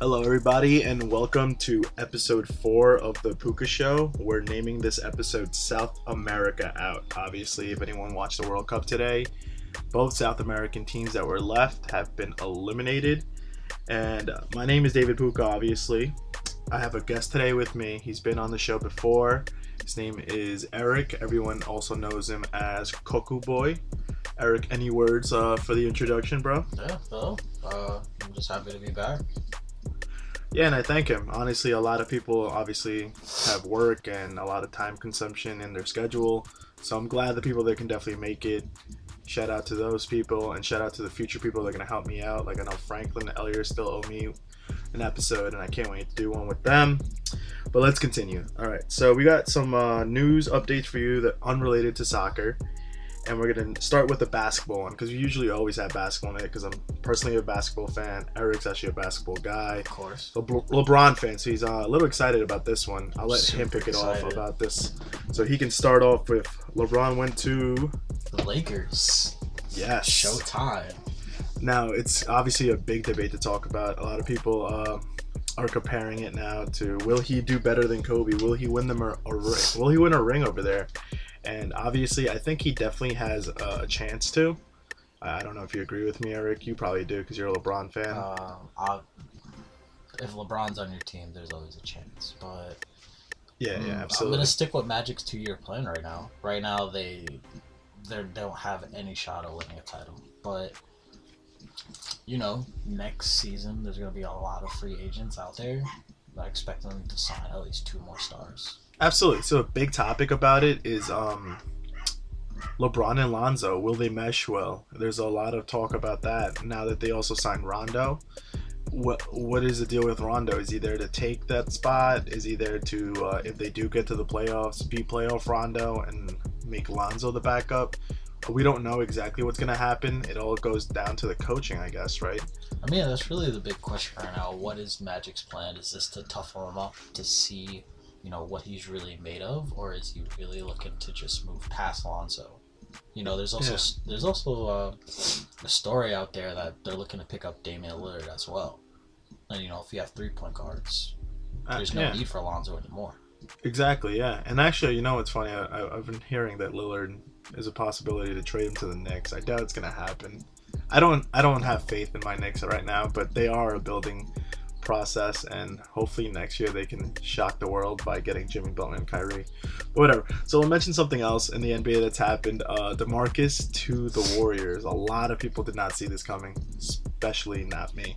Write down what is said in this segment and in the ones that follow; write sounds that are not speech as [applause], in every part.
Hello, everybody, and welcome to episode four of the Puca Show. We're naming this episode South America Out. Obviously, if anyone watched the World Cup today, both South American teams that were left have been eliminated. And uh, my name is David Puca, obviously. I have a guest today with me. He's been on the show before. His name is Eric. Everyone also knows him as Kokkuboi. Eric, any words uh, for the introduction, bro? Yeah, well, uh, I'm just happy to be back. Yeah, and I thank him. Honestly, a lot of people obviously have work and a lot of time consumption in their schedule. So I'm glad the people that can definitely make it. Shout out to those people and shout out to the future people that are going to help me out. Like I know Franklin and Elliot still owe me an episode and I can't wait to do one with them. But let's continue. All right, so we got some uh, news updates for you that unrelated to soccer and we're gonna start with the basketball one because we usually always have basketball in it because I'm personally a basketball fan. Eric's actually a basketball guy. Of course. Le- LeBron fan, so he's uh, a little excited about this one. I'll let him pick it off about this, so he can start off with LeBron went to The Lakers. yes. Showtime. Now it's obviously a big debate to talk about. A lot of people uh, are comparing it now to will he do better than Kobe? Will he win them a, a ring? Will he win a ring over there? And obviously, I think he definitely has a chance to. I don't know if you agree with me, Eric. You probably do because you're a LeBron fan. Uh, if LeBron's on your team, there's always a chance. But yeah, yeah, I'm gonna stick with Magic's two-year plan right now. Right now, they they don't have any shot of winning a title. But you know, next season there's gonna be a lot of free agents out there. I expect them to sign at least two more stars. Absolutely. So a big topic about it is um LeBron and Lonzo. Will they mesh well? There's a lot of talk about that now that they also signed Rondo. What what is the deal with Rondo? Is he there to take that spot? Is he there to uh, if they do get to the playoffs, be playoff Rondo and make Lonzo the backup? We don't know exactly what's gonna happen. It all goes down to the coaching, I guess, right? I mean, that's really the big question right now. What is Magic's plan? Is this to toughen him up to see, you know, what he's really made of, or is he really looking to just move past Lonzo? You know, there's also Yeah. there's also uh, a story out there that they're looking to pick up Damian Lillard as well. And you know, if you have three point guards, Uh, there's no yeah. need for Lonzo anymore. Exactly, yeah. And actually, you know what's funny? I, I, I've been hearing that Lillard is a possibility to trade him to the Knicks. I doubt it's gonna happen. I don't. I don't have faith in my Knicks right now, but they are a building process, and hopefully next year they can shock the world by getting Jimmy Butler and Kyrie. But whatever. So I'll mention something else in the NBA that's happened. Uh, Demarcus to the Warriors. A lot of people did not see this coming, especially not me.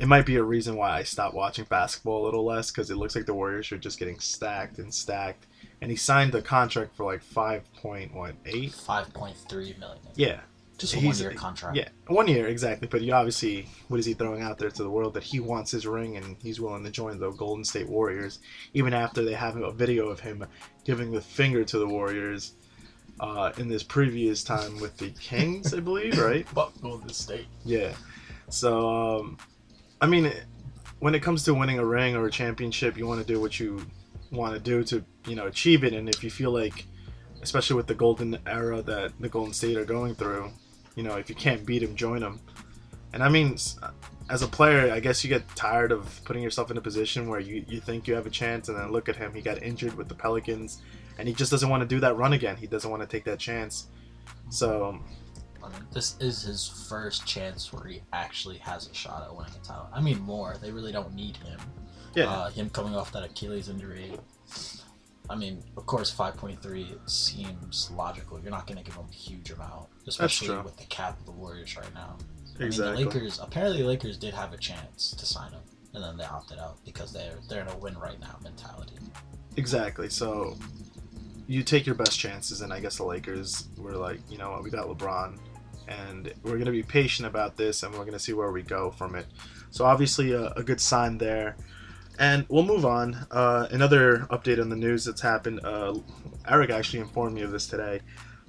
It might be a reason why I stopped watching basketball a little less because it looks like the Warriors are just getting stacked and stacked. And he signed the contract for like five point what eight? Five point three million. Yeah, Just a one year contract. yeah, one year exactly. But he obviously, what is he throwing out there to the world that he wants his ring and he's willing to join the Golden State Warriors, even after they have a video of him giving the finger to the Warriors uh, in this previous time with the Kings, I believe, [coughs] right? But Golden State. Yeah. So, um, I mean, when it comes to winning a ring or a championship, you want to do what you want to do to, you know, achieve it. And if you feel like, especially with the golden era that the Golden State are going through, you know, if you can't beat him, join him. And I mean, as a player, I guess you get tired of putting yourself in a position where you, you think you have a chance, and then look at him. He got injured with the Pelicans, and he just doesn't want to do that run again. He doesn't want to take that chance. So, I mean, this is his first chance where he actually has a shot at winning a title. I mean, more. They really don't need him. yeah. Uh, him coming off that Achilles injury. I mean, of course, 5.3 seems logical. You're not going to give him a huge amount, especially with the cap of the Warriors right now. exactly. I mean, the Lakers, apparently, the Lakers did have a chance to sign him, and then they opted out because they're they're in a win right now mentality. Exactly. So you take your best chances, and I guess the Lakers were like, you know what, we got LeBron, and we're gonna be patient about this, and we're gonna see where we go from it. So obviously, a, a good sign there. And we'll move on. Uh, another update on the news that's happened. Uh, Eric actually informed me of this today.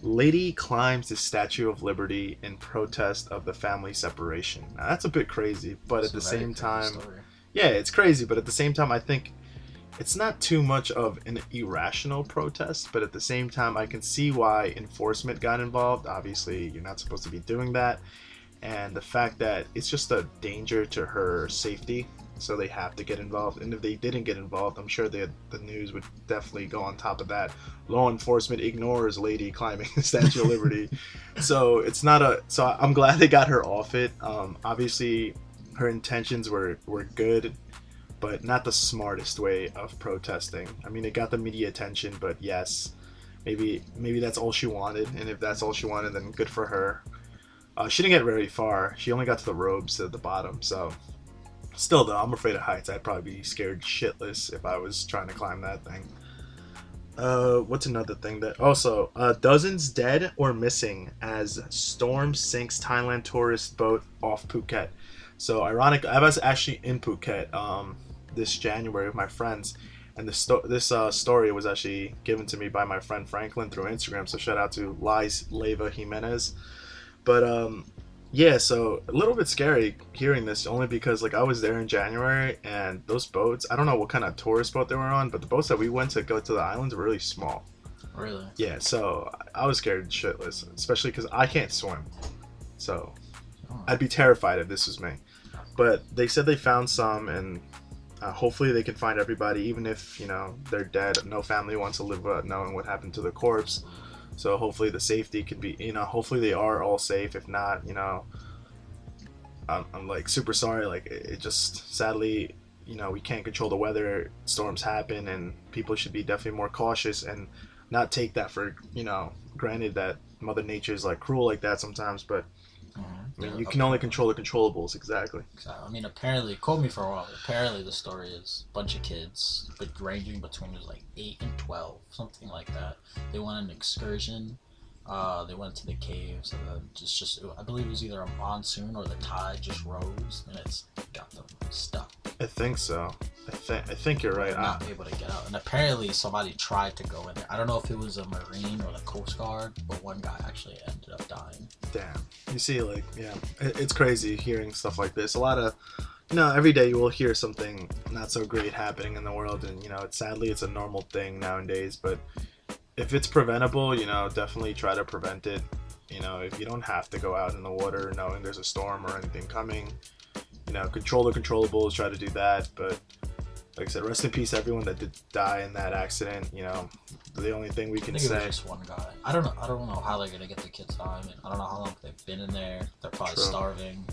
Lady climbs the Statue of Liberty in protest of the family separation. Now, that's a bit crazy, but It's at the same time, story. yeah, it's crazy, but at the same time, I think it's not too much of an irrational protest, but at the same time, I can see why enforcement got involved. Obviously, you're not supposed to be doing that. And the fact that it's just a danger to her safety, so they have to get involved. And if they didn't get involved, I'm sure the the news would definitely go on top of that. Law enforcement ignores lady climbing [laughs] the Statue of Liberty, [laughs] so it's not a. So I'm glad they got her off it. Um, obviously, her intentions were were good, but not the smartest way of protesting. I mean, it got the media attention, but yes, maybe maybe that's all she wanted, and if that's all she wanted, then good for her. Uh, she didn't get very far. She only got to the robes at the bottom, so still though, I'm afraid of heights. I'd probably be scared shitless if I was trying to climb that thing. Uh, what's another thing that also uh, dozens dead or missing as storm sinks Thailand tourist boat off Phuket. So ironic, I was actually in Phuket um, this January with my friends, and this sto- this uh, story was actually given to me by my friend Franklin through Instagram. So shout out to Lies Leva Jimenez. But um, yeah, so a little bit scary hearing this only because like I was there in January and those boats, I don't know what kind of tourist boat they were on, but the boats that we went to go to the islands were really small. Really? Yeah, so I was scared shitless, especially because I can't swim. So Oh. I'd be terrified if this was me. But they said they found some, and uh, hopefully they can find everybody, even if you know they're dead. No family wants to live uh, knowing what happened to the corpse. So hopefully the safety could be, you know, hopefully they are all safe. If not, you know, I'm, I'm like super sorry. Like it, it just sadly, you know, we can't control the weather. Storms happen, and people should be definitely more cautious and not take that for you know granted that Mother Nature is like cruel like that sometimes. But Mhm. I mean, you can only control the controllables. Exactly. So, I mean, apparently, quote me for a while. Apparently, the story is a bunch of kids, but ranging between like eight and twelve, something like that. They went on an excursion. Uh, they went to the caves, and then just, just I believe it was either a monsoon or the tide just rose, and it's got them stuck. I think so. I think I think you're right. They're I, not able to get out. And apparently, somebody tried to go in there. I don't know if it was a marine or the coast guard, but one guy actually ended up dying. damn. You see, like, yeah, it, it's crazy hearing stuff like this. A lot of, you know, every day you will hear something not so great happening in the world, and you know, it's sadly it's a normal thing nowadays. But if it's preventable, you know, definitely try to prevent it. You know, if you don't have to go out in the water knowing there's a storm or anything coming, you know, control the controllables. Try to do that, but. Like I said, rest in peace, everyone that did die in that accident. You know, the only thing we I can think it was say. just one guy. I don't know. I don't know how they're gonna get the kids out. I mean, I don't know how long they've been in there. They're probably True. starving.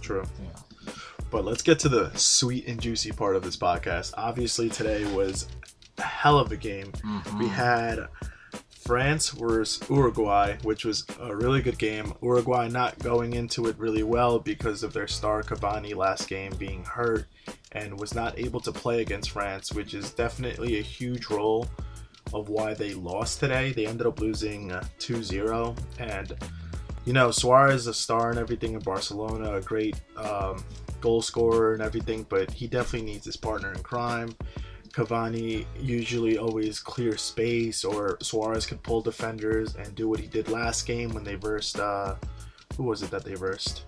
True. Know. But let's get to the sweet and juicy part of this podcast. Obviously, today was a hell of a game. Mhm. We had France versus Uruguay, which was a really good game. Uruguay not going into it really well because of their star Cavani last game being hurt and was not able to play against France, which is definitely a huge role of why they lost today. They ended up losing uh, 2-0 and you know, Suarez is a star and everything in Barcelona, a great um, goal scorer and everything, but he definitely needs his partner in crime. Cavani usually always clear space, or Suarez could pull defenders and do what he did last game when they versed. Uh, who was it that they versed?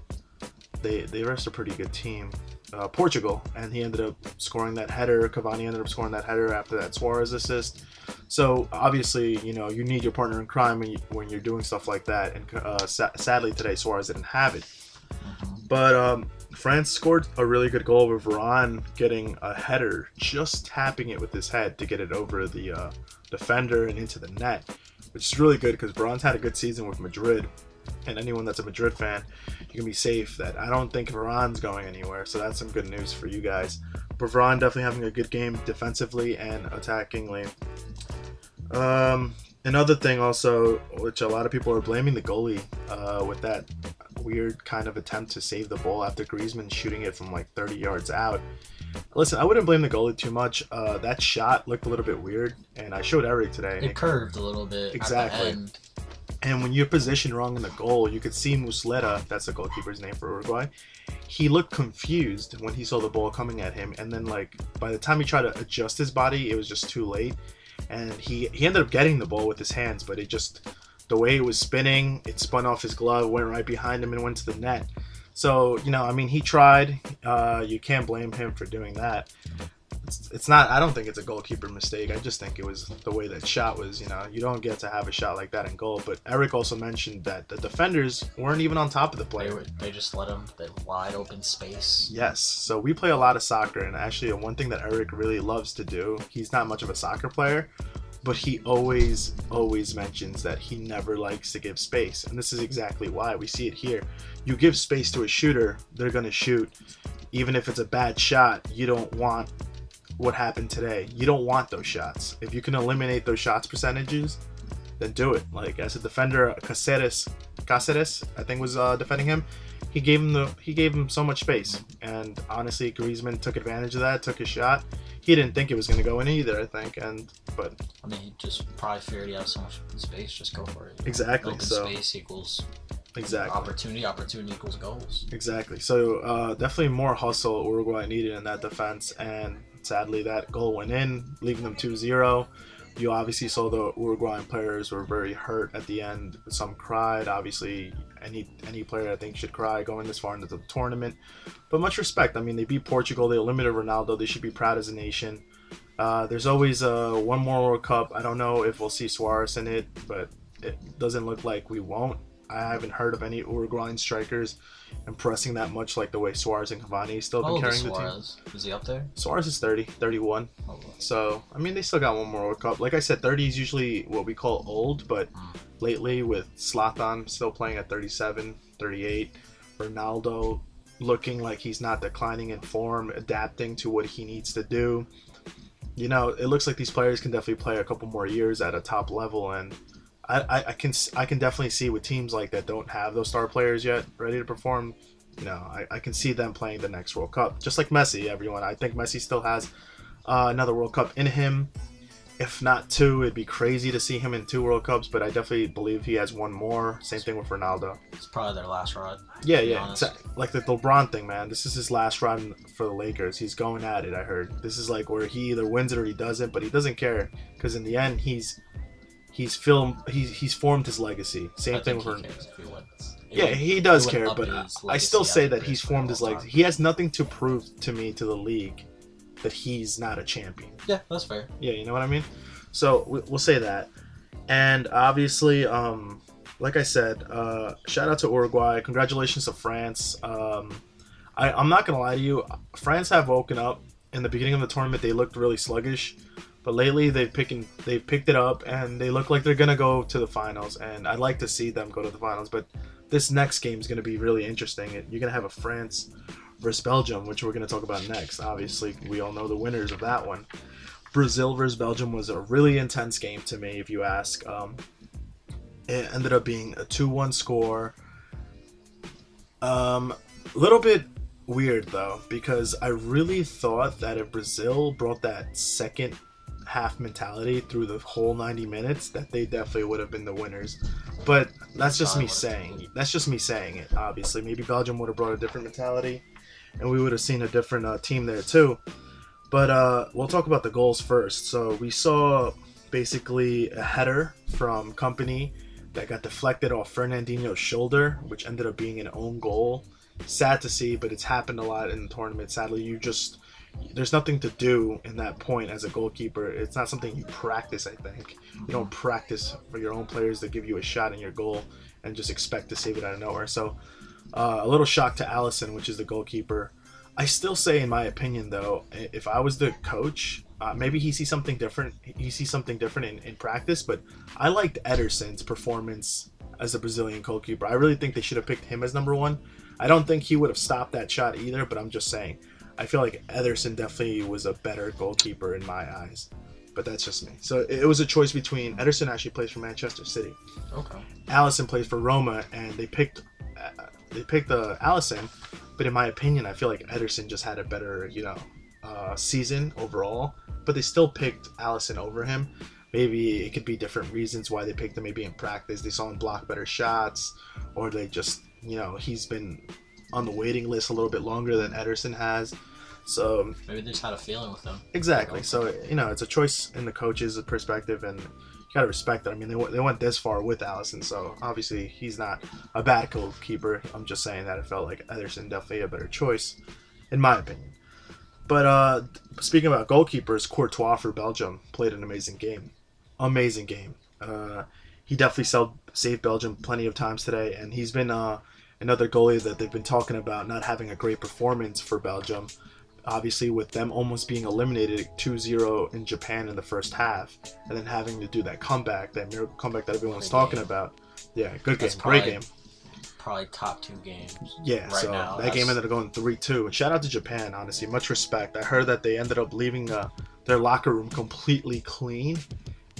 They they versed a pretty good team, uh, Portugal, and he ended up scoring that header. Cavani ended up scoring that header after that Suarez assist. So obviously, you know, you need your partner in crime when, you, when you're doing stuff like that. And uh, sa- sadly today, Suarez didn't have it. Mhm. But um, France scored a really good goal with Varane getting a header, just tapping it with his head to get it over the uh, defender and into the net, which is really good because Varane's had a good season with Madrid. And anyone that's a Madrid fan, you can be safe that I don't think Varane's going anywhere. So that's some good news for you guys. But Varane definitely having a good game defensively and attackingly. Um, another thing also, which a lot of people are blaming the goalie uh, with that weird kind of attempt to save the ball after Griezmann shooting it from like 30 yards out. Listen, I wouldn't blame the goalie too much. Uh, that shot looked a little bit weird, and I showed Eric today. and It curved a little bit. Exactly. At the end. and when you're positioned wrong in the goal, you could see Muslera, that's the goalkeeper's name for Uruguay. He looked confused when he saw the ball coming at him, and then like by the time he tried to adjust his body, it was just too late. And he he ended up getting the ball with his hands, but it just the way it was spinning, it spun off his glove, went right behind him, and went to the net. So you know, I mean, he tried. Uh, you can't blame him for doing that. it's, it's not. I don't think it's a goalkeeper mistake. I just think it was the way that shot was. You know, you don't get to have a shot like that in goal. But Eric also mentioned that the defenders weren't even on top of the They, player. were, they just let him that wide open space. Yes. So we play a lot of soccer, and actually, one thing that Eric really loves to do. He's not much of a soccer player, but he always, always mentions that he never likes to give space, and this is exactly why we see it here. You give space to a shooter, they're gonna shoot, even if it's a bad shot. You don't want what happened today. You don't want those shots. If you can eliminate those shots percentages, then do it. Like as a defender, Caceres, Caceres, I think was uh, defending him. He gave him the he gave him so much space, and honestly, Griezmann took advantage of that, took his shot. He didn't think it was going to go in either, I think, and but I mean, he just probably figured he had so much space, just go for it. exactly Open so space equals exactly opportunity. Opportunity equals goals. exactly. So uh, definitely more hustle Uruguay needed in that defense, and sadly that goal went in, leaving them 2-0. You obviously saw the Uruguayan players were very hurt at the end. Some cried. Obviously, any any player I think should cry going this far into the tournament. But much respect. I mean, they beat Portugal. They eliminated Ronaldo. They should be proud as a nation. Uh, there's always uh, one more World Cup. I don't know if we'll see Suarez in it, but it doesn't look like we won't. I haven't heard of any Uruguayan strikers impressing that much like the way Suarez and Cavani still been carrying the team. Is he up there? Suarez is 30, 31. Oh. So, I mean, they still got one more World Cup. Like I said, 30 is usually what we call old, but Mm. lately with Zlatan still playing at 37, 38, Ronaldo looking like he's not declining in form, adapting to what he needs to do. You know, it looks like these players can definitely play a couple more years at a top level, and I, I, can I can definitely see with teams like that don't have those star players yet ready to perform. You know, I, I can see them playing the next World Cup, just like Messi. Everyone, I think Messi still has uh, another World Cup in him. If not two, it'd be crazy to see him in two World Cups, but I definitely believe he has one more. Same thing with Ronaldo. It's probably their last ride. Yeah, yeah. Like the LeBron thing, man. This is his last run for the Lakers. He's going at it, I heard. This is like where he either wins it or he doesn't, but he doesn't care because in the end, he's he's filmed he's he's formed his legacy. Same I thing with he Ron- cares if he yeah, he does would care, but I, I still say that he's formed his legacy. He has nothing to prove to me to the league that he's not a champion. Yeah, that's fair. Yeah, you know what I mean. So we- we'll say that, and obviously, um, like I said, uh, shout out to Uruguay. Congratulations to France. Um, I, I'm not gonna lie to you, France have woken up. In the beginning of the tournament, they looked really sluggish, but lately they've picking they've picked it up and they look like they're gonna go to the finals. And I'd like to see them go to the finals. But this next game is gonna be really interesting. You're gonna have a France versus Belgium, which we're gonna talk about next. Obviously, we all know the winners of that one. Brazil versus Belgium was a really intense game to me, if you ask. Um, it ended up being a 2 1 score. Um, a little bit weird, though, because I really thought that if Brazil brought that second half mentality through the whole 90 minutes, that they definitely would have been the winners. But that's just me saying. That's just me saying it, obviously. Maybe Belgium would have brought a different mentality, and we would have seen a different uh, team there, too. But uh, we'll talk about the goals first. So we saw basically a header from Kompany that got deflected off Fernandinho's shoulder, which ended up being an own goal. Sad to see, but it's happened a lot in the tournament. Sadly, you just there's nothing to do in that point as a goalkeeper. It's not something you practice. I think you don't practice for your own players to give you a shot in your goal and just expect to save it out of nowhere. So uh, a little shock to Alisson, which is the goalkeeper. I still say, in my opinion, though, if I was the coach, uh, maybe he sees something different. He sees something different in, in practice. But I liked Ederson's performance as a Brazilian goalkeeper. I really think they should have picked him as number one. I don't think he would have stopped that shot either. But I'm just saying, I feel like Ederson definitely was a better goalkeeper in my eyes. But that's just me. So it was a choice between Ederson actually plays for Manchester City. Okay. Alisson plays for Roma, and they picked uh, they picked uh, Alisson. But in my opinion, I feel like Ederson just had a better you know uh, season overall. But they still picked Alisson over him. Maybe it could be different reasons why they picked him. Maybe in practice they saw him block better shots, or they just you know he's been on the waiting list a little bit longer than Ederson has. So Maybe they just had a feeling with them. Exactly. So you know, it's a choice in the coach's perspective, and you gotta respect that. I mean, they, went- they went this far with Alisson, so obviously he's not a bad goalkeeper. I'm just saying that it felt like Ederson definitely a better choice, in my opinion. But uh, speaking about goalkeepers, Courtois for Belgium played an amazing game. Amazing game. Uh, he definitely saved, saved Belgium plenty of times today, and he's been uh, another goalie that they've been talking about not having a great performance for Belgium. Obviously, with them almost being eliminated 2 0 in Japan in the first half, and then having to do that comeback, that miracle comeback that everyone's Great talking game. about. Yeah, good game. That's Great probably- game. Probably top two games. Yeah, right so now, that game ended up going 3 2. And shout out to Japan, honestly. Much respect. I heard that they ended up leaving uh, their locker room completely clean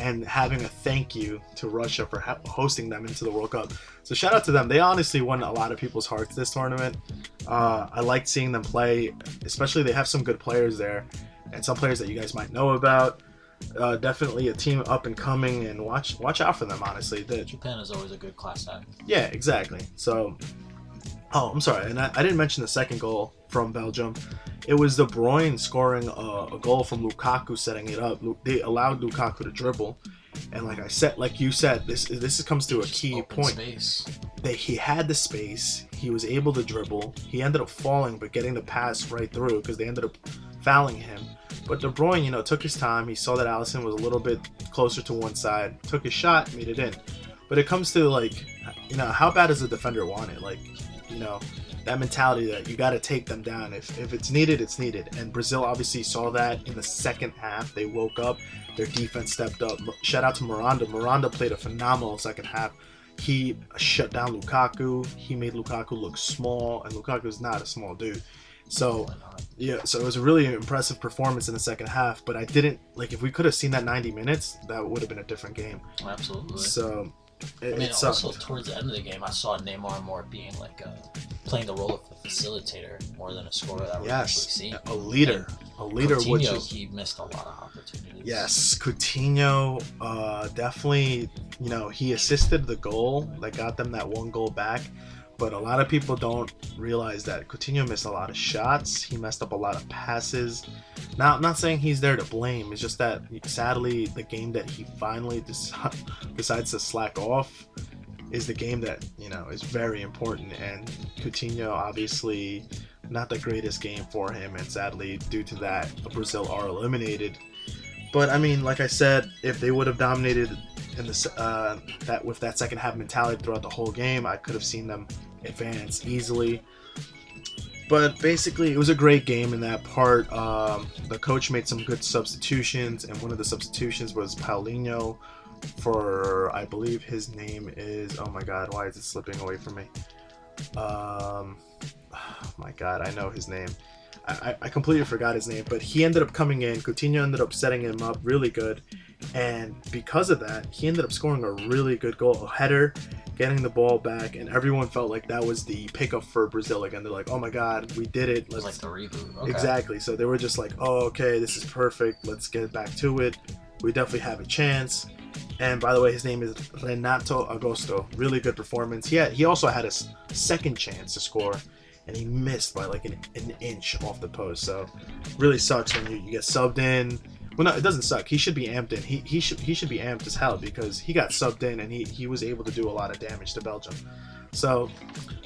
and having a thank you to Russia for ha- hosting them into the World Cup. So shout out to them. They honestly won a lot of people's hearts this tournament. Uh, I liked seeing them play, especially they have some good players there and some players that you guys might know about. Uh, definitely a team up and coming, and watch watch out for them. Honestly, the, Japan is always a good class act. yeah, exactly. So, oh, I'm sorry, and I, I didn't mention the second goal from Belgium. It was De Bruyne scoring a, a goal from Lukaku, setting it up. They allowed Lukaku to dribble, and like I said, like you said, this this comes to a key point. Space. That he had the space, he was able to dribble. He ended up falling, but getting the pass right through because they ended up fouling him. But De Bruyne, you know, took his time. He saw that Alisson was a little bit closer to one side, took his shot, made it in. But it comes to like, you know, how bad does the defender want it? Like, you know, that mentality that you got to take them down. If, if it's needed, it's needed. And Brazil obviously saw that in the second half. They woke up, their defense stepped up. Shout out to Miranda. Miranda played a phenomenal second half. He shut down Lukaku. He made Lukaku look small, and Lukaku's not a small dude. So yeah, so it was a really impressive performance in the second half. But I didn't like if we could have seen that 90 minutes, that would have been a different game. Absolutely. So it, I mean, it also towards the end of the game, I saw Neymar more being like a, playing the role of a facilitator more than a scorer that yes, usually seeing. a leader, a leader, Coutinho, which is he missed a lot of opportunities. yes, Coutinho, uh, definitely. You know, he assisted the goal that got them that one goal back. But a lot of people don't realize that Coutinho missed a lot of shots. He messed up a lot of passes. Now, I'm not saying he's there to blame. It's just that sadly, the game that he finally deci- [laughs] decides to slack off is the game that you know is very important. And Coutinho, obviously, not the greatest game for him, and sadly, due to that, Brazil are eliminated. But I mean, like I said, if they would have dominated in the uh, that with that second half mentality throughout the whole game, I could have seen them advance easily. But basically, it was a great game in that part. Um, the coach made some good substitutions, and one of the substitutions was Paulinho for, I believe his name is, oh my god, why is it slipping away from me? Um, [sighs] oh my god, I know his name. I, I- completely forgot his name, but he ended up coming in. Coutinho ended up setting him up really good, and because of that, he ended up scoring a really good goal, a header, getting the ball back, and everyone felt like that was the pickup for Brazil again. They're like, "Oh my God, we did it! It Let's like the reboot. Okay. Exactly. So they were just like, oh, okay, this is perfect. Let's get back to it. We definitely have a chance. And by the way, his name is Renato Augusto. Really good performance. He had, he also had a second chance to score, and he missed by like an, an inch off the post. So really sucks when you, you get subbed in. Well, no, it doesn't suck. He should be amped in. He, he should he should be amped as hell because he got subbed in and he, he was able to do a lot of damage to Belgium. So,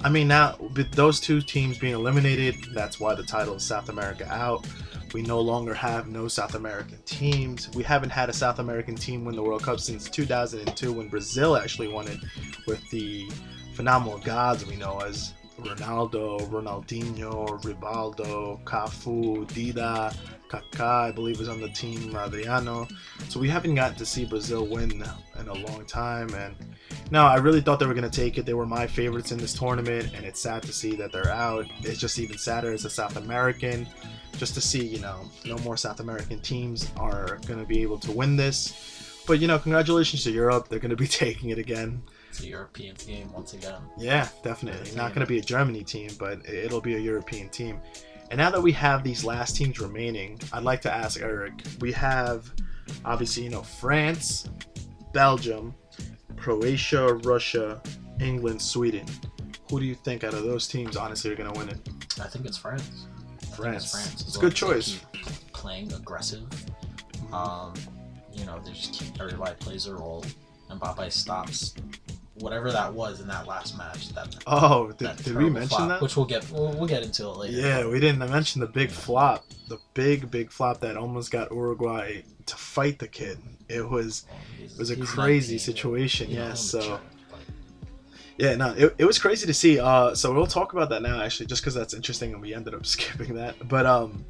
I mean, now with those two teams being eliminated, that's why the title is South America out. We no longer have no South American teams. We haven't had a South American team win the World Cup since 2002 when Brazil actually won it with the phenomenal gods we know as Ronaldo, Ronaldinho, Rivaldo, Cafu, Dida, Kaká, I believe is on the team, Adriano. So we haven't gotten to see Brazil win in a long time and now I really thought they were going to take it. They were my favorites in this tournament, and it's sad to see that they're out. It's just even sadder as a South American, just to see, you know, no more South American teams are going to be able to win this. But, you know, congratulations to Europe. They're going to be [laughs] taking it again. It's a European team once again. Yeah, definitely. Not going to be a Germany team, but it'll be a European team. And now that we have these last teams remaining, I'd like to ask Eric. We have, obviously, you know, France, Belgium, Croatia, Russia, England, Sweden. Who do you think out of those teams, honestly, are going to win it? I think it's France. France. It's France. It's a good choice. Playing aggressive. Um, you know, they just keep everybody plays their role. And Mbappe stops whatever that was in that last match. That Oh, did, that did we mention flop, that? Which we'll get we'll, we'll get into it later. Yeah, we didn't mention the big flop, the big big flop that almost got Uruguay to fight the kid. It was It was a crazy situation, yes, I'm so- yeah, no, it, it was crazy to see. Uh, so we'll talk about that now, actually, just because that's interesting, and we ended up [laughs] skipping that. But um,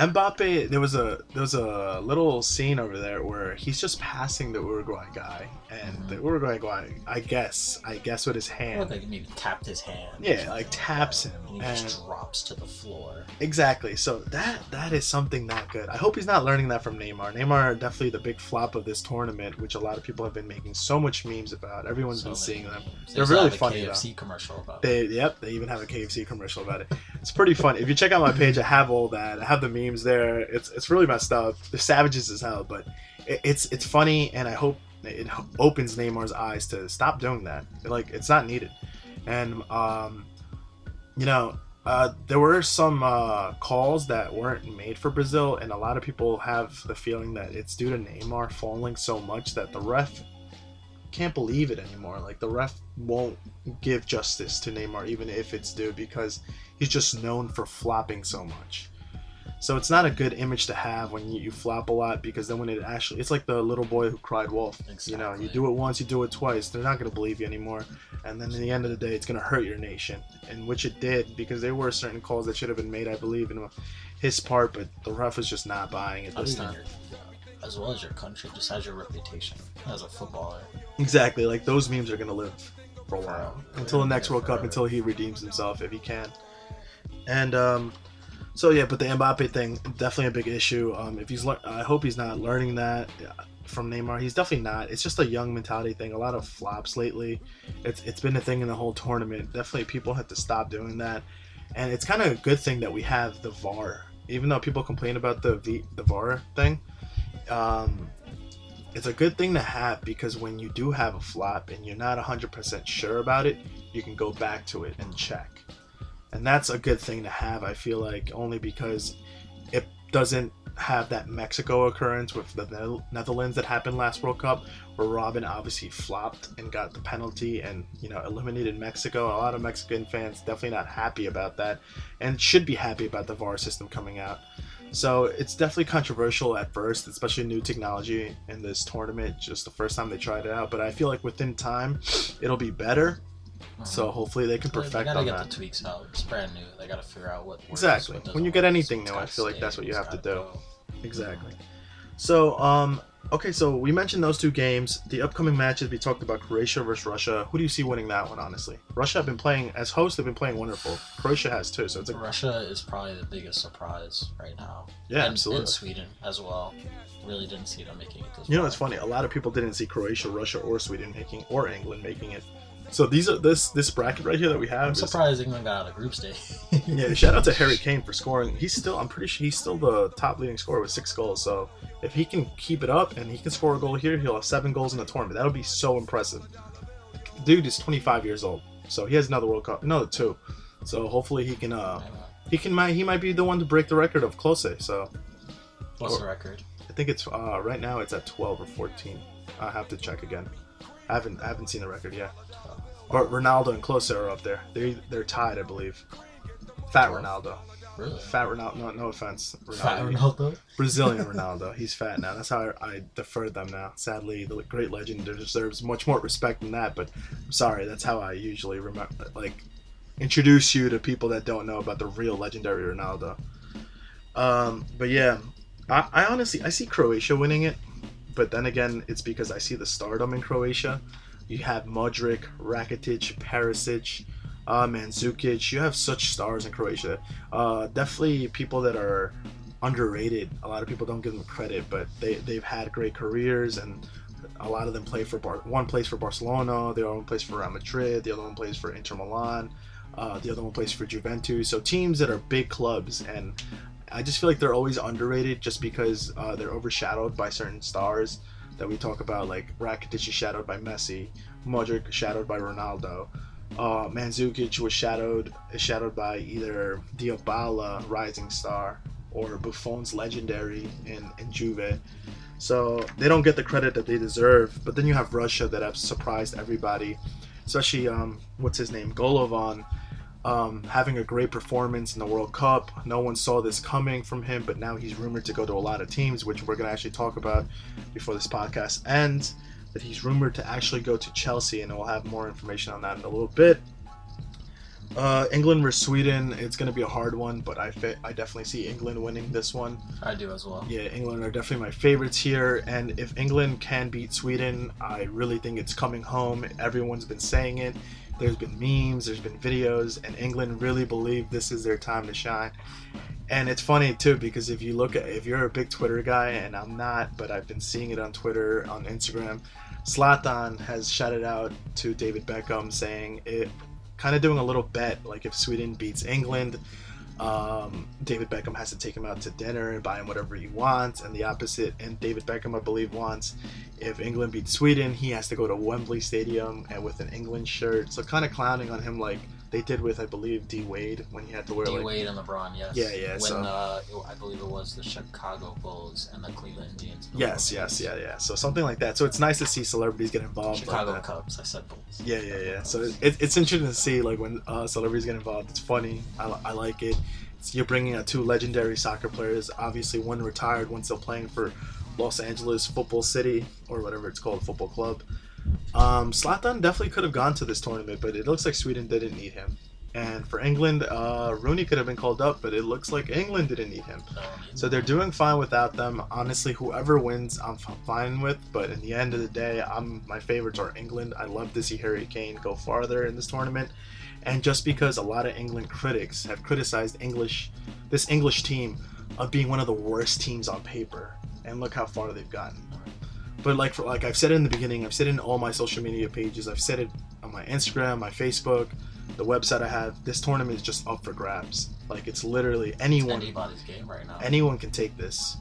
Mbappe, there was a there was a little scene over there where he's just passing the Uruguay guy, and the mm-hmm. Uruguay guy, I guess, I guess with his Well, hand, they maybe tapped his hand. yeah, like taps him, And he and just drops to the floor. Exactly. So that that is something not good. I hope he's not learning that from Neymar. Neymar definitely the big flop of this tournament, which a lot of people have been making so much memes about. Everyone's So been seeing them. They're There's really funny, KFC commercial about it. Yep, they even have a KFC commercial about it. It's pretty funny. If you check out my page, I have all that. I have the memes there. It's it's really messed up. The savages as hell, but it, it's it's funny, and I hope it opens Neymar's eyes to stop doing that. Like it's not needed, and um, you know. Uh, there were some uh, calls that weren't made for Brazil, and a lot of people have the feeling that it's due to Neymar falling so much that the ref can't believe it anymore. Like the ref won't give justice to Neymar, even if it's due, because he's just known for flopping so much. So it's not a good image to have when you, you flop a lot, because then when it actually, it's like the little boy who cried wolf. You know, you do it once, you do it twice, they're not gonna believe you anymore, and then in the end of the day, it's gonna hurt your nation, and which it did, because there were certain calls that should have been made, I believe, in his part, but the ref was just not buying it this time. your, as well as your country, just as your reputation as a footballer. Exactly, like those memes are gonna live for a while Forever. until the next World Cup, until he redeems himself if he can. And um, so yeah, but the Mbappe thing definitely a big issue. Um, if he's, lear- I hope he's not learning that uh, from Neymar. He's definitely not. It's just a young mentality thing. A lot of flops lately. It's it's been a thing in the whole tournament. Definitely, people have to stop doing that. And it's kind of a good thing that we have the VAR, even though people complain about the v, the VAR thing. Um, it's a good thing to have because when you do have a flop and you're not 100% sure about it, you can go back to it and check. And that's a good thing to have, I feel like, only because it doesn't have that Mexico occurrence with the Netherlands that happened last World Cup, where Robben obviously flopped and got the penalty and, you know, eliminated Mexico. A lot of Mexican fans definitely not happy about that and should be happy about the VAR system coming out. So it's definitely controversial at first, especially new technology in this tournament. Just the first time they tried it out, but I feel like within time, it'll be better. So hopefully they can perfect they gotta on get that. the tweaks out. It's brand new. They gotta figure out what works, Exactly. what When you get anything new, I feel like that's what you have to do. go. Exactly. So, um, okay, so we mentioned those two games. The upcoming matches we talked about Croatia versus Russia. Who do you see winning that one? Honestly, Russia have been playing as hosts. They've been playing wonderful. Croatia has too. So it's a Russia is probably the biggest surprise right now. yeah, and, absolutely. And Sweden as well. Really didn't see them making it this You know, it's funny. A lot of people didn't see Croatia, Russia, or Sweden making, or England making it. So these are this this bracket right here that we have. I'm surprised England got out of group stage. [laughs] Yeah, shout out to Harry Kane for scoring. He's still, I'm pretty sure he's still the top leading scorer with six goals. So if he can keep it up and he can score a goal here, he'll have seven goals in the tournament. That'll be so impressive. Dude is 25 years old, so he has another World Cup, another two. So hopefully he can, uh, he can, might, he might be the one to break the record of Klose. So What's the record? I think it's uh, right now it's at 12 or 14. I have to check again. I haven't, I haven't seen the record yet. But Ronaldo and Klose are up there. They they're tied, I believe. Fat Ronaldo. Really? Fat Ronaldo. No, no offense. Fat Ronaldo. Ronaldo? Brazilian [laughs] Ronaldo. He's fat now. That's how I, I defer them now. Sadly, the great legend deserves much more respect than that. But I'm sorry. That's how I usually remember, like, introduce you to people that don't know about the real legendary Ronaldo. Um, but yeah, I, I honestly I see Croatia winning it, but then again, it's because I see the stardom in Croatia. You have Modric, Rakitic, Perisic, uh, Mandzukic. You have such stars in Croatia. Uh, definitely people that are underrated. A lot of people don't give them credit, but they they've had great careers, and a lot of them play for Bar- one plays for Barcelona, the other one plays for Real Madrid, the other one plays for Inter Milan, uh, the other one plays for Juventus. So teams that are big clubs, and I just feel like they're always underrated just because uh, they're overshadowed by certain stars that we talk about, like Rakitic is shadowed by Messi, Modric shadowed by Ronaldo. Uh, Mandzukic was shadowed shadowed by either Dybala, rising star, or Buffon's legendary in, in Juve. So they don't get the credit that they deserve. But then you have Russia that have surprised everybody, especially um, what's his name, Golovin, um, having a great performance in the World Cup. No one saw this coming from him, but now he's rumored to go to a lot of teams, which we're gonna actually talk about before this podcast ends. That he's rumored to actually go to Chelsea, and we'll have more information on that in a little bit. Uh, England versus Sweden. It's going to be a hard one, but I fit, I definitely see England winning this one. I do as well. Yeah, England are definitely my favorites here, and if England can beat Sweden, I really think it's coming home. Everyone's been saying it. There's been memes, there's been videos, and England really believe this is their time to shine. And it's funny too because if you look at if you're a big Twitter guy, and I'm not, but I've been seeing it on Twitter, on Instagram. Zlatan has shouted out to David Beckham saying it kind of doing a little bet like if Sweden beats England, um, David Beckham has to take him out to dinner and buy him whatever he wants, and the opposite. And David Beckham, I believe, wants if England beats Sweden, he has to go to Wembley Stadium and with an England shirt. So kind of clowning on him like they did with I believe D Wade when he had to wear D like Wade and LeBron, yes. Yeah, yeah, When so- uh, I believe it was the Chicago Bulls and the Cleveland Indians. yes, yes, yeah, yeah. So something like that. So it's nice to see celebrities get involved. Chicago like. Cubs. I said Bulls. Yeah, yeah, yeah. So it, it's interesting to see like when uh, celebrities get involved. It's funny. I, I like it. It's, you're bringing out two legendary soccer players. Obviously, one retired, one still playing for Los Angeles Football City or whatever it's called, football club. Um, Zlatan definitely could have gone to this tournament, but it looks like Sweden didn't need him. And for England, uh, Rooney could have been called up, but it looks like England didn't need him. So they're doing fine without them. Honestly, whoever wins, I'm fine with. But in the end of the day, I'm my favorites are England. I love to see Harry Kane go farther in this tournament, and just because a lot of England critics have criticized English, this English team, of being one of the worst teams on paper, and look how far they've gotten. But like for like I've said in the beginning, I've said in all my social media pages. I've said it on my Instagram, my Facebook, the website I have. This tournament is just up for grabs. Like it's literally anyone anybody's game right now. anyone can take this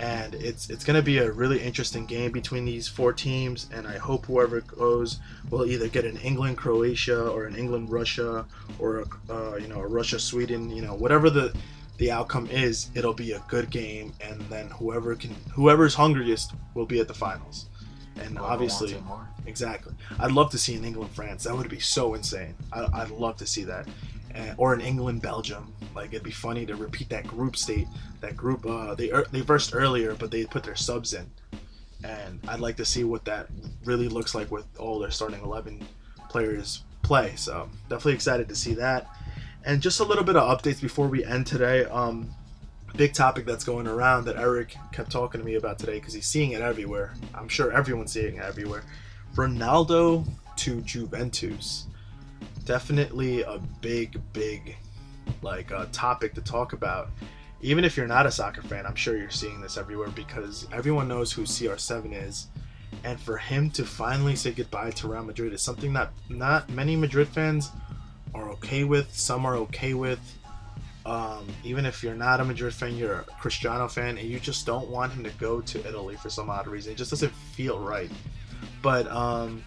and it's it's going to be a really interesting game between these four teams and i hope whoever goes will either get an england croatia or an england russia or a, uh, you know a russia sweden you know whatever the the outcome is it'll be a good game and then whoever can whoever's hungriest will be at the finals and Whoever obviously. Exactly. I'd love to see an England France. That would be so insane. I, I'd love to see that. And, or an England Belgium. Like it'd be funny to repeat that group state. That group. Uh, they er, they versed earlier, but they put their subs in. And I'd like to see what that really looks like with all their starting eleven players play. So definitely excited to see that. And just a little bit of updates before we end today. Um, big topic that's going around that Eric kept talking to me about today because he's seeing it everywhere. I'm sure everyone's seeing it everywhere. Ronaldo to Juventus. Definitely a big, big like uh, topic to talk about. Even if you're not a soccer fan, I'm sure you're seeing this everywhere because everyone knows who CR7 is. And for him to finally say goodbye to Real Madrid is something that not many Madrid fans are okay with. Some are okay with. Um, even if you're not a Madrid fan, you're a Cristiano fan, and you just don't want him to go to Italy for some odd reason. It just doesn't feel right. But um,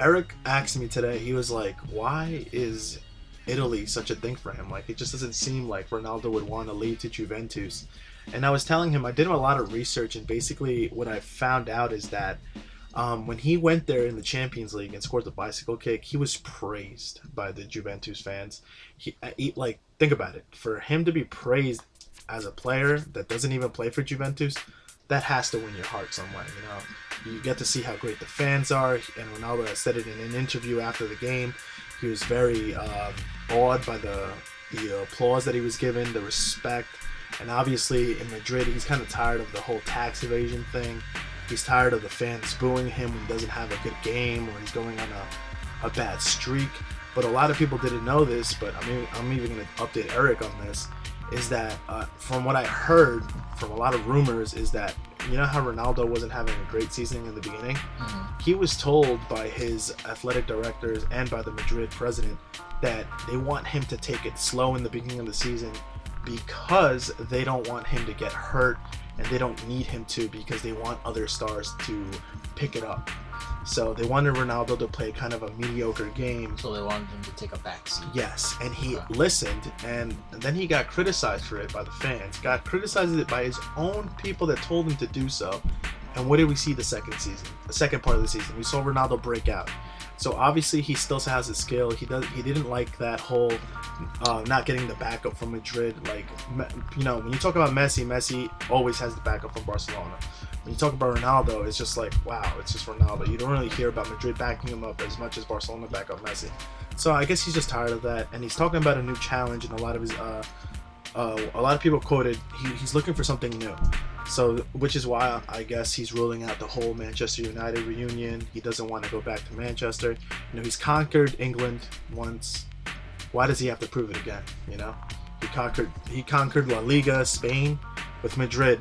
Eric asked me today, he was like, why is Italy such a thing for him? Like, it just doesn't seem like Ronaldo would want to leave to Juventus. And I was telling him, I did a lot of research, and basically, what I found out is that um, when he went there in the Champions League and scored the bicycle kick, he was praised by the Juventus fans. He, he like, think about it. For him to be praised as a player that doesn't even play for Juventus, that has to win your heart somewhere. You know, you get to see how great the fans are. And Ronaldo said it in an interview after the game. He was very um, awed by the the applause that he was given, the respect, and obviously in Madrid, he's kind of tired of the whole tax evasion thing. He's tired of the fans booing him when he doesn't have a good game or he's going on a, a bad streak. But a lot of people didn't know this, but I mean, I'm even going to update Eric on this. Is that uh, from what I heard from a lot of rumors, is that you know how Ronaldo wasn't having a great season in the beginning? Mhm. He was told by his athletic directors and by the Madrid president that they want him to take it slow in the beginning of the season because they don't want him to get hurt and they don't need him to because they want other stars to pick it up. So they wanted Ronaldo to play kind of a mediocre game. So they wanted him to take a backseat. Yes, and he Okay. listened, and then he got criticized for it by the fans. Got criticized it by his own people that told him to do so. And what did we see the second season? The second part of the season, we saw Ronaldo break out. So obviously he still has his skill. He does. He didn't like that whole uh, not getting the backup from Madrid. Like you know, when you talk about Messi, Messi always has the backup from Barcelona. When you talk about Ronaldo, it's just like wow, it's just Ronaldo. You don't really hear about Madrid backing him up as much as Barcelona back up Messi. So I guess he's just tired of that, and he's talking about a new challenge. And a lot of his, uh, uh, a lot of people quoted he, he's looking for something new. So, which is why I guess he's ruling out the whole Manchester United reunion. He doesn't want to go back to Manchester. You know, he's conquered England once. Why does he have to prove it again? You know, he conquered he conquered La Liga, Spain, with Madrid.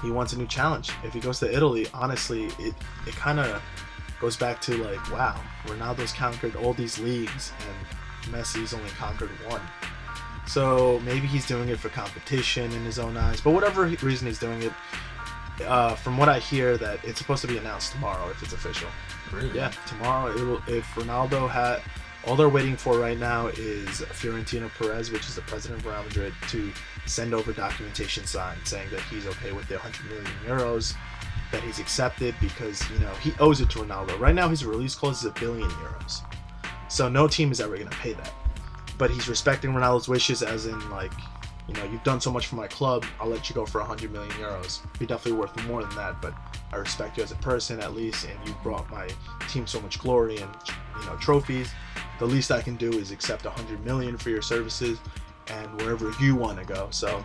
He wants a new challenge. If he goes to Italy, honestly, it it kind of goes back to like, wow, Ronaldo's conquered all these leagues and Messi's only conquered one. So maybe he's doing it for competition in his own eyes. But whatever reason he's doing it, uh, from what I hear, that it's supposed to be announced tomorrow if it's official. Really? Yeah, tomorrow. It will, if Ronaldo had, all they're waiting for right now is Florentino Perez, which is the president of Real Madrid, to send over documentation signed saying that he's okay with the 100 million euros that he's accepted because you know he owes it to Ronaldo. Right now, his release clause is a billion euros, so no team is ever going to pay that. But he's respecting Ronaldo's wishes, as in like, you know, you've done so much for my club. I'll let you go for 100 million euros. You're definitely worth more than that, but I respect you as a person at least, and you brought my team so much glory and you know trophies. The least I can do is accept 100 million for your services, and wherever you want to go. So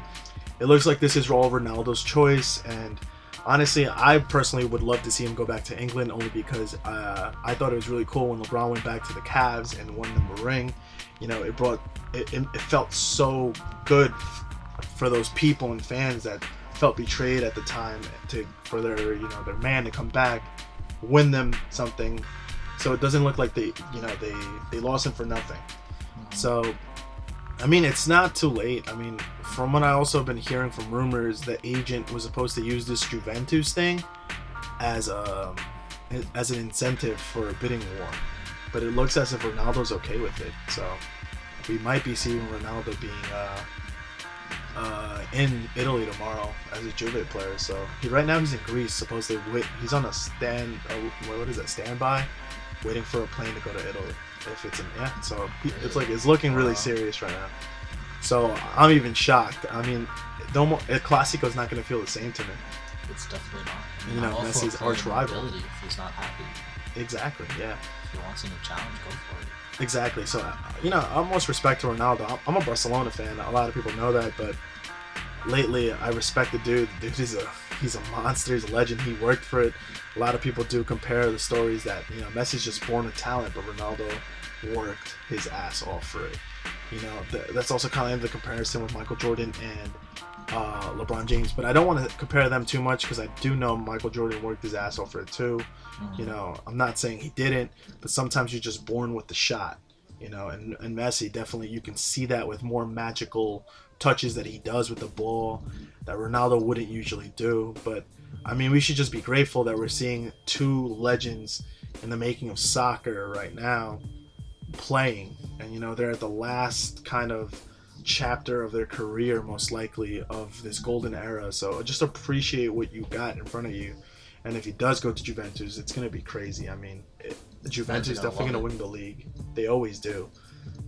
it looks like this is all Ronaldo's choice, and honestly, I personally would love to see him go back to England only because uh, I thought it was really cool when LeBron went back to the Cavs and won them a ring. You know, it brought it, it, felt so good for those people and fans that felt betrayed at the time to for their you know their man to come back, win them something. So it doesn't look like they you know they they lost him for nothing. Mhm. So, I mean, it's not too late. I mean, from what I also been hearing from rumors, the agent was supposed to use this Juventus thing as a as an incentive for a bidding war, but it looks as if Ronaldo's okay with it. So, we might be seeing Ronaldo being uh, uh, in Italy tomorrow as a Juve player. So he right now he's in Greece. Supposedly, wait, he's on a stand. Uh, what is that? Standby, waiting for a plane to go to Italy. If it's in yeah, so it's like it's looking really serious right now. So I'm even shocked. I mean, no more. El Clasico's not going to feel the same to me. It's definitely not. You know, I'm all for Messi's arch rival. If he's not happy, Exactly. Yeah. if he wants a new challenge, go for it. Exactly. So, uh, you know, utmost respect to Ronaldo. I'm- I'm a Barcelona fan. A lot of people know that, but lately I respect the dude. The dude is a he's a monster. He's a legend. He worked for it. A lot of people do compare the stories that you know Messi's just born with talent, but Ronaldo worked his ass off for it. You know, th- that's also kind of the comparison with Michael Jordan and uh, LeBron James. But I don't want to compare them too much because I do know Michael Jordan worked his ass off for it too. Mhm. You know, I'm not saying he didn't, but sometimes you're just born with the shot. You know, and, and Messi definitely you can see that with more magical touches that he does with the ball that Ronaldo wouldn't usually do. But I mean, we should just be grateful that we're seeing two legends in the making of soccer right now playing, and you know they're at the last kind of chapter of their career, most likely of this golden era. So just appreciate what you got in front of you. And if he does go to Juventus, it's going to be crazy. I mean, it, Juventus is definitely going to win the league. They always do.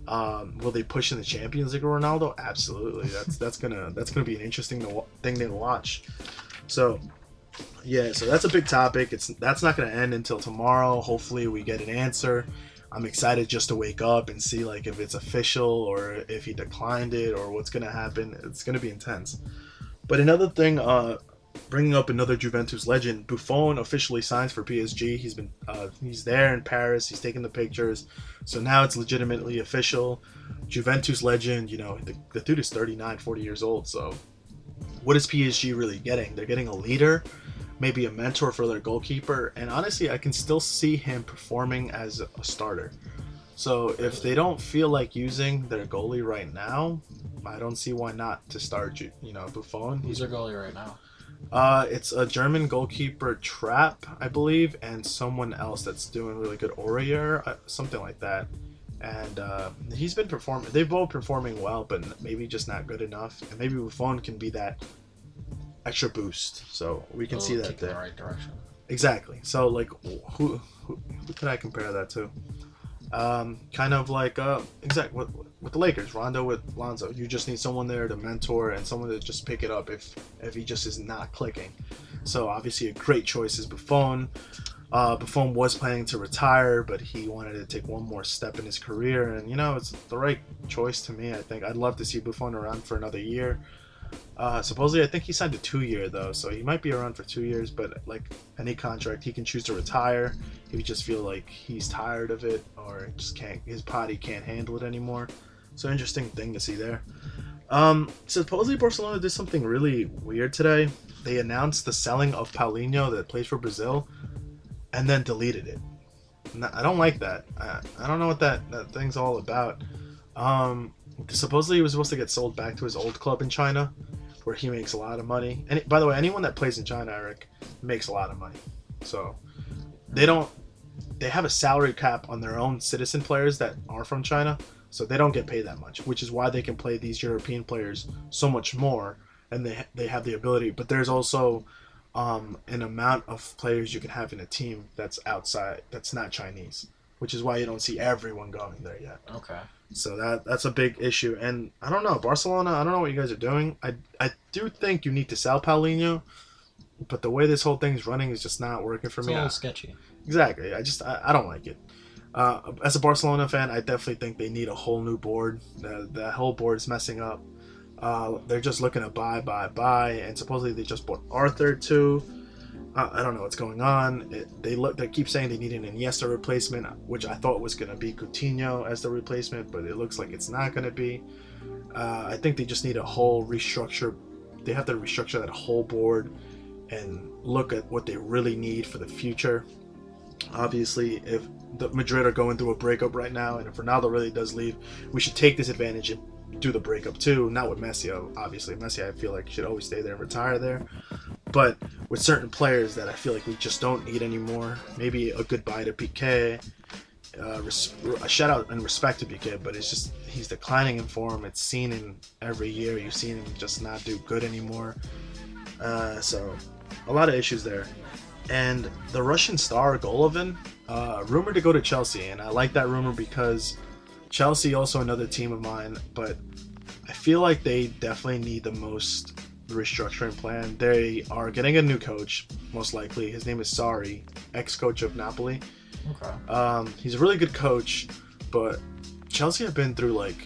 Um, will they push in the Champions League, with Ronaldo? Absolutely. That's that's gonna that's gonna be an interesting to, thing to watch. So, yeah. So that's a big topic. It's that's not gonna end until tomorrow. Hopefully, we get an answer. I'm excited just to wake up and see like if it's official or if he declined it or what's gonna happen. It's gonna be intense. But another thing, uh, bringing up another Juventus legend, Buffon officially signs for PSG. He's been uh, he's there in Paris. He's taking the pictures. So now it's legitimately official. Juventus legend, you know, the, the dude is 39, 40 years old. So what is PSG really getting? They're getting a leader, maybe a mentor for their goalkeeper, and honestly, I can still see him performing as a starter. So if they don't feel like using their goalie right now, I don't see why not to start. Ju- You know, Buffon. Who's He's their goalie right now? Uh, it's a German goalkeeper Trapp, I believe, and someone else that's doing really good, Aurier, uh, something like that. And uh, he's been performing. They've both performing well, but maybe just not good enough. And maybe Buffon can be that extra boost. So we can see that there. the right direction. Exactly. So like, who who, who could I compare that to? Um, kind of like uh, exact with, with the Lakers, Rondo with Lonzo. You just need someone there to mentor and someone to just pick it up if if he just is not clicking. So obviously a great choice is Buffon. Uh, Buffon was planning to retire, but he wanted to take one more step in his career, and you know it's the right choice to me. I think I'd love to see Buffon around for another year. Uh, supposedly, I think he signed a two-year though, so he might be around for two years. But like any contract, he can choose to retire if he just feel like he's tired of it or just can't his body can't handle it anymore. So interesting thing to see there. Um, supposedly Barcelona did something really weird today. They announced the selling of Paulinho that plays for Brazil, and then deleted it. I don't like that. I, I don't know what that, that thing's all about. Um, supposedly he was supposed to get sold back to his old club in China, where he makes a lot of money. And by the way, anyone that plays in China, Eric, makes a lot of money. So they don't. They have a salary cap on their own citizen players that are from China, so they don't get paid that much, which is why they can play these European players so much more, and they they have the ability. But there's also um, an amount of players you can have in a team that's outside, that's not Chinese, which is why you don't see everyone going there yet. Okay. So that that's a big issue, and I don't know Barcelona. I don't know what you guys are doing. I I do think you need to sell Paulinho, but the way this whole thing's running is just not working for It's me. a I- little sketchy. Exactly. I just I, I don't like it. Uh, as a Barcelona fan, I definitely think they need a whole new board. The the whole board is messing up. Uh, they're just looking to buy, buy, buy, and supposedly they just bought Arthur too. I don't know what's going on. It, they look. They keep saying they need an Iniesta replacement, which I thought was going to be Coutinho as the replacement, but it looks like it's not going to be. Uh, I think they just need a whole restructure. They have to restructure that whole board and look at what they really need for the future obviously if the Madrid are going through a breakup right now and if Ronaldo really does leave we should take this advantage and do the breakup too not with Messi obviously Messi I feel like should always stay there and retire there but with certain players that I feel like we just don't need anymore maybe a goodbye to Piqué uh, res- a shout out and respect to Piqué but it's just he's declining in form. It's seen in every year. You've seen him just not do good anymore. Uh, so a lot of issues there. And the Russian star Golovin, uh, rumored to go to Chelsea, and I like that rumor because Chelsea also another team of mine, but I feel like they definitely need the most restructuring plan. They are getting a new coach, most likely. His name is Sarri, ex-coach of Napoli. Okay. Um, he's a really good coach, but Chelsea have been through like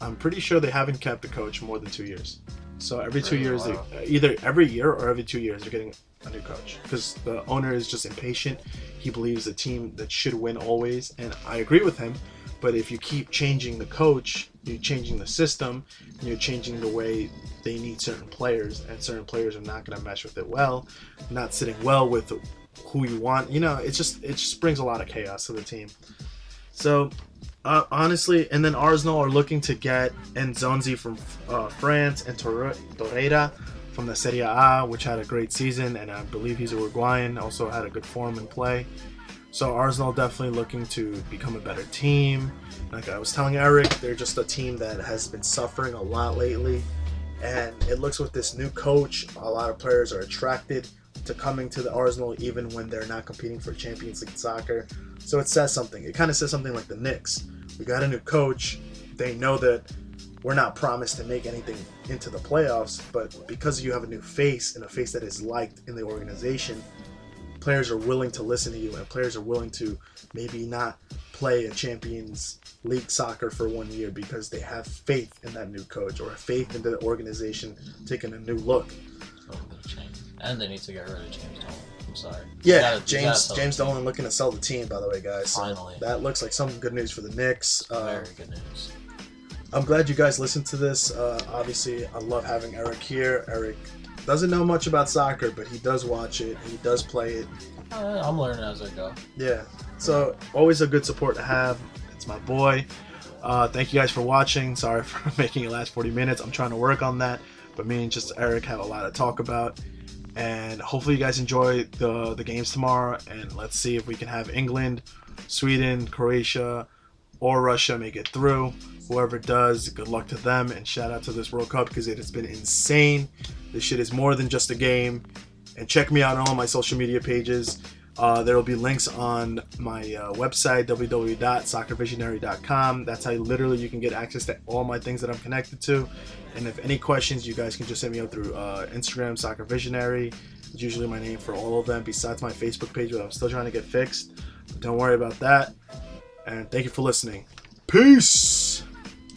I'm pretty sure they haven't kept a coach more than two years. So every two years, they, either every year or every two years, they're getting a new coach because the owner is just impatient. He believes the team that should win always, and I agree with him. But if you keep changing the coach, you're changing the system, you're changing the way they need certain players, and certain players are not going to mesh with it well, not sitting well with who you want. You know, it just it just brings a lot of chaos to the team. So uh, honestly, and then Arsenal are looking to get Nzonzi from uh, France and Torre- Torreira from the Serie A, which had a great season, and I believe he's a Uruguayan, also had a good form and play. So Arsenal definitely looking to become a better team. Like I was telling Eric, they're just a team that has been suffering a lot lately, and it looks with this new coach, a lot of players are attracted to coming to the Arsenal even when they're not competing for Champions League soccer. So it says something. It kind of says something like the Knicks. We got a new coach. They know that we're not promised to make anything into the playoffs, but because you have a new face and a face that is liked in the organization, players are willing to listen to you and players are willing to maybe not play a Champions League soccer for one year because they have faith in that new coach or faith in the organization taking a new look. A little bit of change. And they need to get rid of James Dolan. I'm sorry. Yeah, gotta- James James. Dolan looking to sell the team, by the way, guys. Finally. that looks like some good news for the Knicks. Uh, Very good news. I'm glad you guys listened to this. Uh, obviously, I love having Eric here. Eric doesn't know much about soccer, but he does watch it. He does play it. Uh, I'm learning as I go. Yeah. So always a good support to have. It's my boy. Uh, thank you guys for watching. Sorry [laughs] for making it last 40 minutes. I'm trying to work on that. but me and just Eric have a lot to talk about. And hopefully you guys enjoy the the games tomorrow. And let's see if we can have England, Sweden, Croatia, or Russia make it through. Whoever does, good luck to them. And shout out to this World Cup because it has been insane. This shit is more than just a game. And check me out on all my social media pages. Uh, there will be links on my uh, website, www.soccervisionary.com. That's how literally you can get access to all my things that I'm connected to. And if any questions, you guys can just hit me up through uh, Instagram, Soccer Visionary. It's usually my name for all of them, besides my Facebook page, but I'm still trying to get fixed. But don't worry about that. And thank you for listening. Peace!